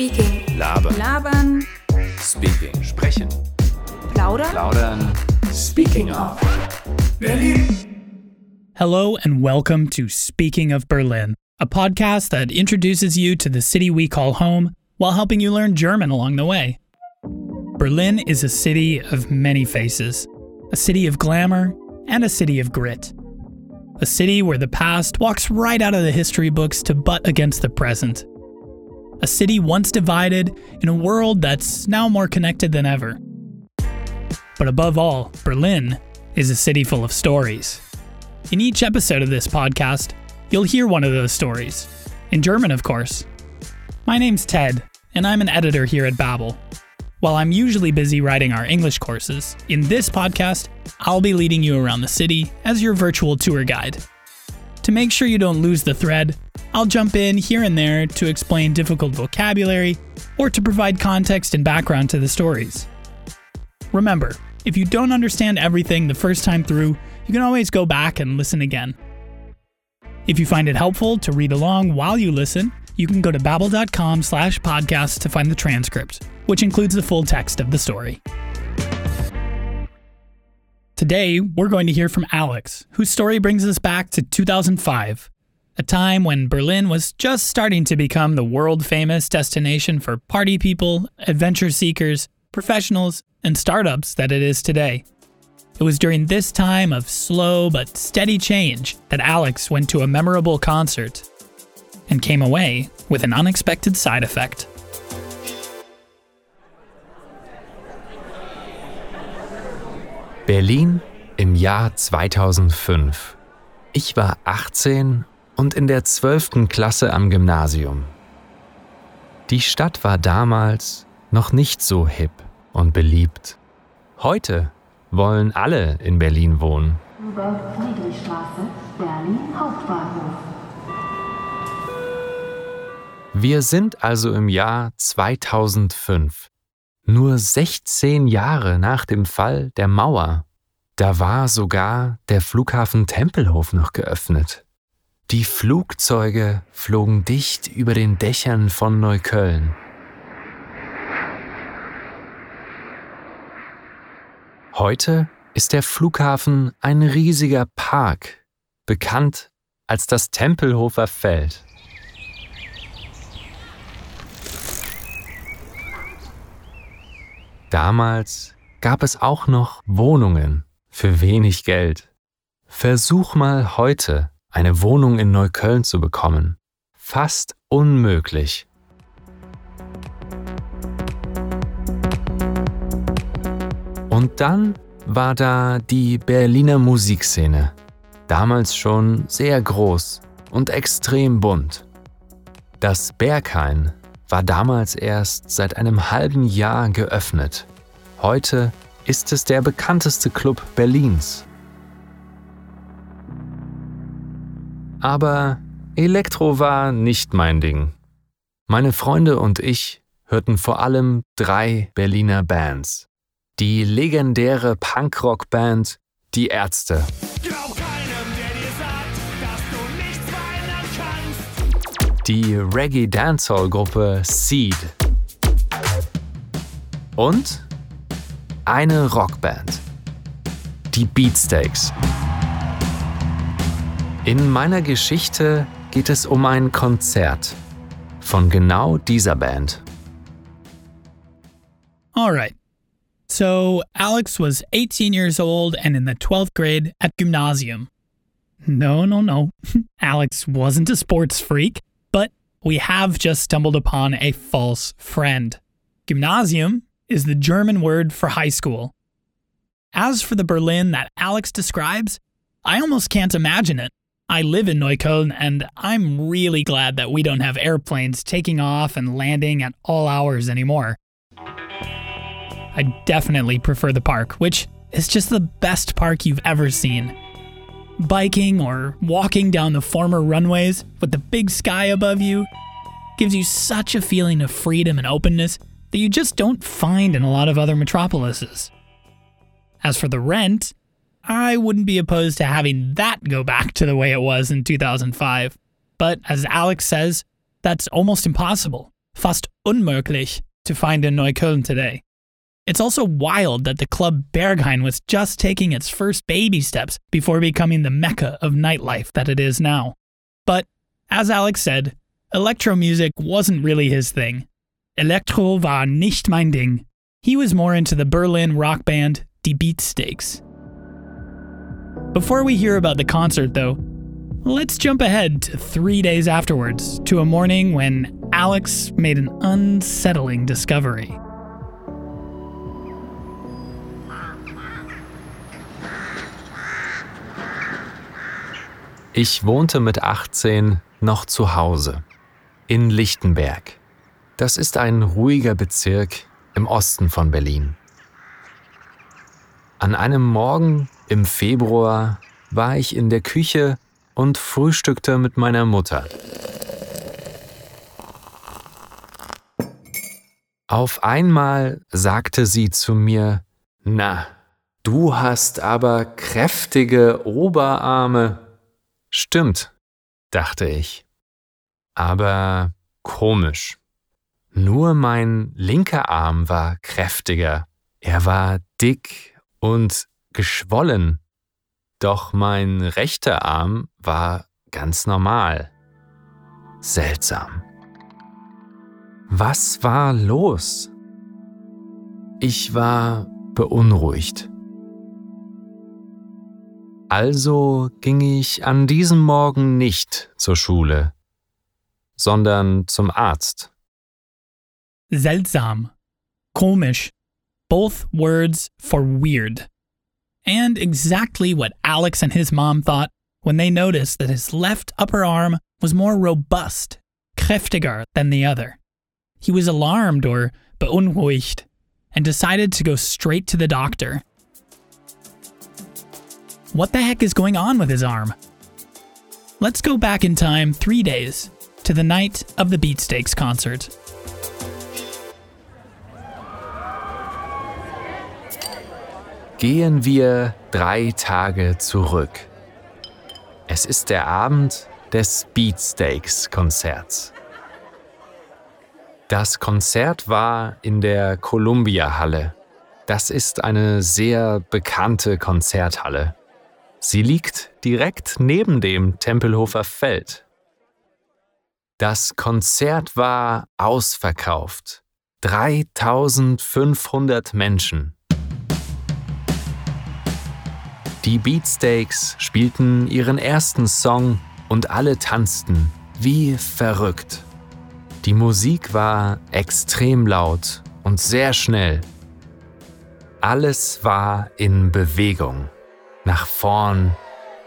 Speaking. Labern. Labern. Speaking. Sprechen. Plaudern. Plaudern. Speaking of. Berlin. Hello and welcome to Speaking of Berlin, a podcast that introduces you to the city we call home while helping you learn German along the way. Berlin is a city of many faces, a city of glamour, and a city of grit. A city where the past walks right out of the history books to butt against the present. A city once divided in a world that's now more connected than ever. But above all, Berlin is a city full of stories. In each episode of this podcast, you'll hear one of those stories. In German, of course. My name's Ted, and I'm an editor here at Babbel. While I'm usually busy writing our English courses, in this podcast, I'll be leading you around the city as your virtual tour guide. To make sure you don't lose the thread, I'll jump in here and there to explain difficult vocabulary or to provide context and background to the stories. Remember, if you don't understand everything the first time through, you can always go back and listen again. If you find it helpful to read along while you listen, you can go to babbel.com slash podcast to find the transcript, which includes the full text of the story. Today, we're going to hear from Alex, whose story brings us back to 2005, a time when Berlin was just starting to become the world famous destination for party people, adventure seekers, professionals, and startups that it is today. It was during this time of slow but steady change that Alex went to a memorable concert and came away with an unexpected side effect. Berlin im Jahr 2005. Ich war 18 und in der 12. Klasse am Gymnasium. Die Stadt war damals noch nicht so hip und beliebt. Heute wollen alle in Berlin wohnen. Rudolf-Friedrich-Straße, Berlin Hauptbahnhof. Wir sind also im Jahr 2005. Nur 16 Jahre nach dem Fall der Mauer. Da war sogar der Flughafen Tempelhof noch geöffnet. Die Flugzeuge flogen dicht über den Dächern von Neukölln. Heute ist der Flughafen ein riesiger Park, bekannt als das Tempelhofer Feld. Damals gab es auch noch Wohnungen für wenig Geld. Versuch mal heute eine Wohnung in Neukölln zu bekommen. Fast unmöglich. Und dann war da die Berliner Musikszene. Damals schon sehr groß und extrem bunt. Das Berghain war damals erst seit einem halben Jahr geöffnet. Heute ist es der bekannteste Club Berlins. Aber Elektro war nicht mein Ding. Meine Freunde und ich hörten vor allem drei Berliner Bands. Die legendäre Punkrock-Band Die Ärzte. Verändern kannst. Die Reggae-Dancehall-Gruppe Seed. Und eine Rockband. Die Beatsteaks. In meiner Geschichte geht es um ein Konzert von genau dieser Band. All right. So, Alex was 18 years old and in the 12th grade at gymnasium. No, no, no. Alex wasn't a sports freak, but we have just stumbled upon a false friend. Gymnasium is the German word for high school. As for the Berlin that Alex describes, I almost can't imagine it. I live in Neukölln, and I'm really glad that we don't have airplanes taking off and landing at all hours anymore. I definitely prefer the park, which is just the best park you've ever seen. Biking or walking down the former runways with the big sky above you gives you such a feeling of freedom and openness that you just don't find in a lot of other metropolises. As for the rent, I wouldn't be opposed to having that go back to the way it was in 2005. But as Alex says, that's almost impossible. fast unmöglich to find in Neukölln today. It's also wild that the club Berghain was just taking its first baby steps before becoming the mecca of nightlife that it is now. But, as Alex said, electro music wasn't really his thing. Elektro war nicht mein Ding. He was more into the Berlin rock band Die Beatsteaks. Before we hear about the concert, though, let's jump ahead to three days afterwards to a morning when Alex made an unsettling discovery. Ich wohnte mit 18 noch zu Hause in Lichtenberg. Das ist ein ruhiger Bezirk im Osten von Berlin. An einem Morgen im Februar war ich in der Küche und frühstückte mit meiner Mutter. Auf einmal sagte sie zu mir, Na, du hast aber kräftige Oberarme. Stimmt, dachte ich. Aber komisch. Nur mein linker Arm war kräftiger. Er war dick und geschwollen. Doch mein rechter Arm war ganz normal. Seltsam. Was war los? Ich war beunruhigt. Also ging ich an diesem Morgen nicht zur Schule, sondern zum Arzt. Seltsam. Komisch. Both words for weird. And exactly what Alex and his mom thought when they noticed that his left upper arm was more robust, kräftiger than the other. He was alarmed or beunruhigt and decided to go straight to the doctor. What the heck is going on with his arm? Let's go back in time three days to the night of the Beatsteaks concert. Gehen wir drei Tage zurück. Es ist der Abend des Beatsteaks-Konzerts. Das Konzert war in der Columbia Halle. Das ist eine sehr bekannte Konzerthalle. Sie liegt direkt neben dem Tempelhofer Feld. Das Konzert war ausverkauft. 3500 Menschen. Die Beatsteaks spielten ihren ersten Song und alle tanzten wie verrückt. Die Musik war extrem laut und sehr schnell. Alles war in Bewegung. Nach vorn,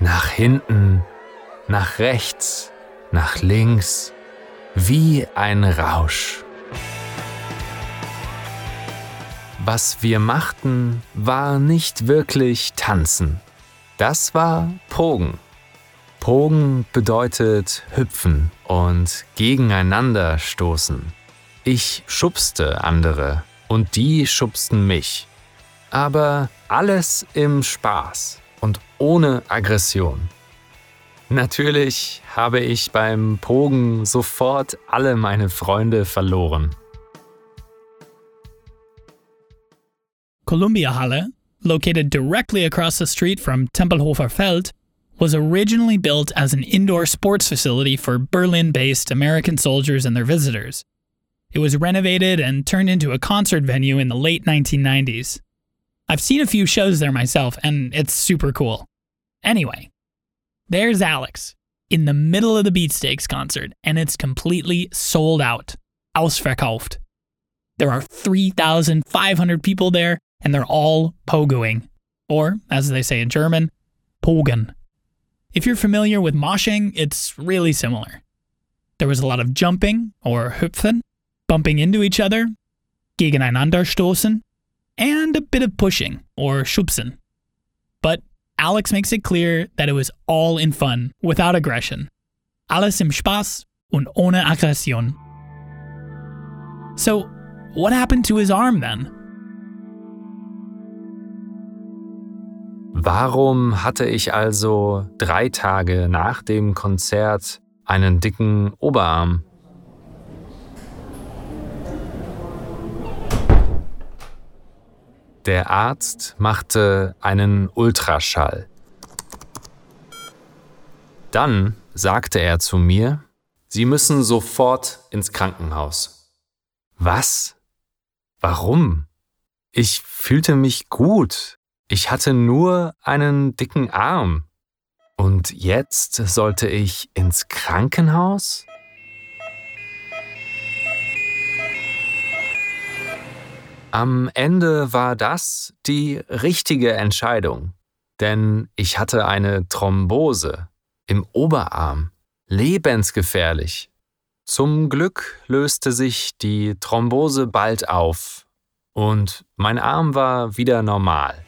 nach hinten, nach rechts, nach links, wie ein Rausch. Was wir machten, war nicht wirklich tanzen. Das war Pogen. Pogen bedeutet hüpfen und gegeneinander stoßen. Ich schubste andere und die schubsten mich. Aber alles im Spaß und ohne Aggression. Natürlich habe ich beim Pogen sofort alle meine Freunde verloren. Columbia Halle, located directly across the street from Tempelhofer Feld, was originally built as an indoor sports facility for Berlin based American soldiers and their visitors. It was renovated and turned into a concert venue in the late 1990s. I've seen a few shows there myself, and it's super cool. Anyway, there's Alex in the middle of the Beatsteaks concert, and it's completely sold out. Ausverkauft. There are 3,500 people there, and they're all pogoing. Or, as they say in German, pogen. If you're familiar with moshing, it's really similar. There was a lot of jumping, or hüpfen, bumping into each other, gegeneinander stoßen, and a bit of pushing, or schubsen. But Alex makes it clear that it was all in fun, without aggression. Alles im Spaß und ohne Aggression. So, what happened to his arm then? Warum hatte ich also drei Tage nach dem Konzert einen dicken Oberarm? Der Arzt machte einen Ultraschall. Dann sagte er zu mir, Sie müssen sofort ins Krankenhaus. Was? Warum? Ich fühlte mich gut. Ich hatte nur einen dicken Arm. Und jetzt sollte ich ins Krankenhaus? Am Ende war das die richtige Entscheidung, denn ich hatte eine Thrombose im Oberarm, lebensgefährlich. Zum Glück löste sich die Thrombose bald auf und mein Arm war wieder normal.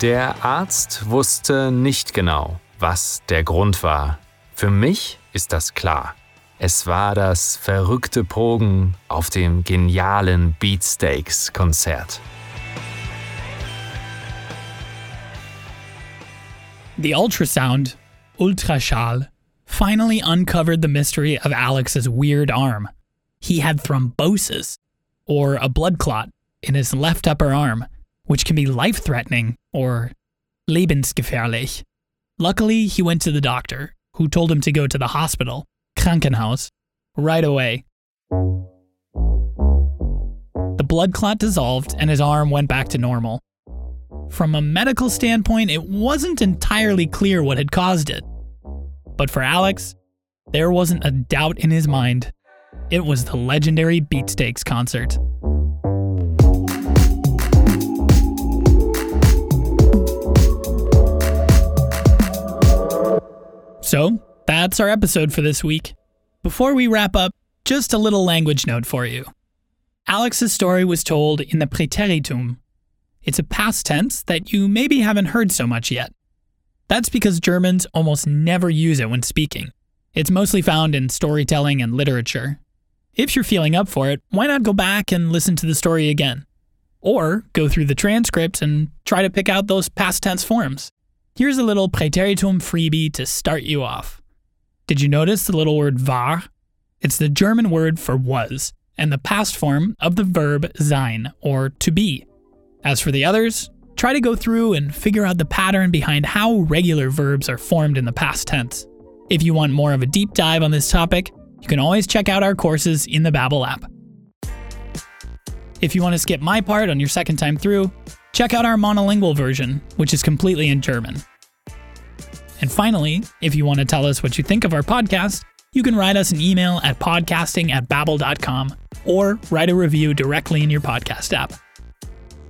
Der Arzt wusste nicht genau, was der Grund war. Für mich ist das klar. Es war das verrückte Pogen auf dem genialen Beatsteaks-Konzert. The ultrasound, Ultraschall, finally uncovered the mystery of Alex's weird arm. He had thrombosis, or a blood clot, in his left upper arm, which can be life threatening or lebensgefährlich. Luckily, he went to the doctor, who told him to go to the hospital, Krankenhaus, right away. The blood clot dissolved and his arm went back to normal. From a medical standpoint, it wasn't entirely clear what had caused it. But for Alex, there wasn't a doubt in his mind. It was the legendary Beatsteaks concert. So, that's our episode for this week. Before we wrap up, just a little language note for you. Alex's story was told in the Präteritum. It's a past tense that you maybe haven't heard so much yet. That's because Germans almost never use it when speaking. It's mostly found in storytelling and literature. If you're feeling up for it, why not go back and listen to the story again? Or go through the transcript and try to pick out those past tense forms. Here's a little Präteritum freebie to start you off. Did you notice the little word war? It's the German word for was, and the past form of the verb sein, or to be. As for the others, try to go through and figure out the pattern behind how regular verbs are formed in the past tense. If you want more of a deep dive on this topic, you can always check out our courses in the Babbel app. If you want to skip my part on your second time through, check out our monolingual version, which is completely in German. And finally, if you want to tell us what you think of our podcast, you can write us an email at podcasting at babbel.com or write a review directly in your podcast app.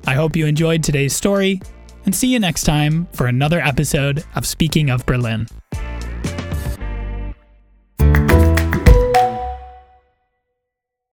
I hope you enjoyed today's story, and see you next time for another episode of Speaking of Berlin.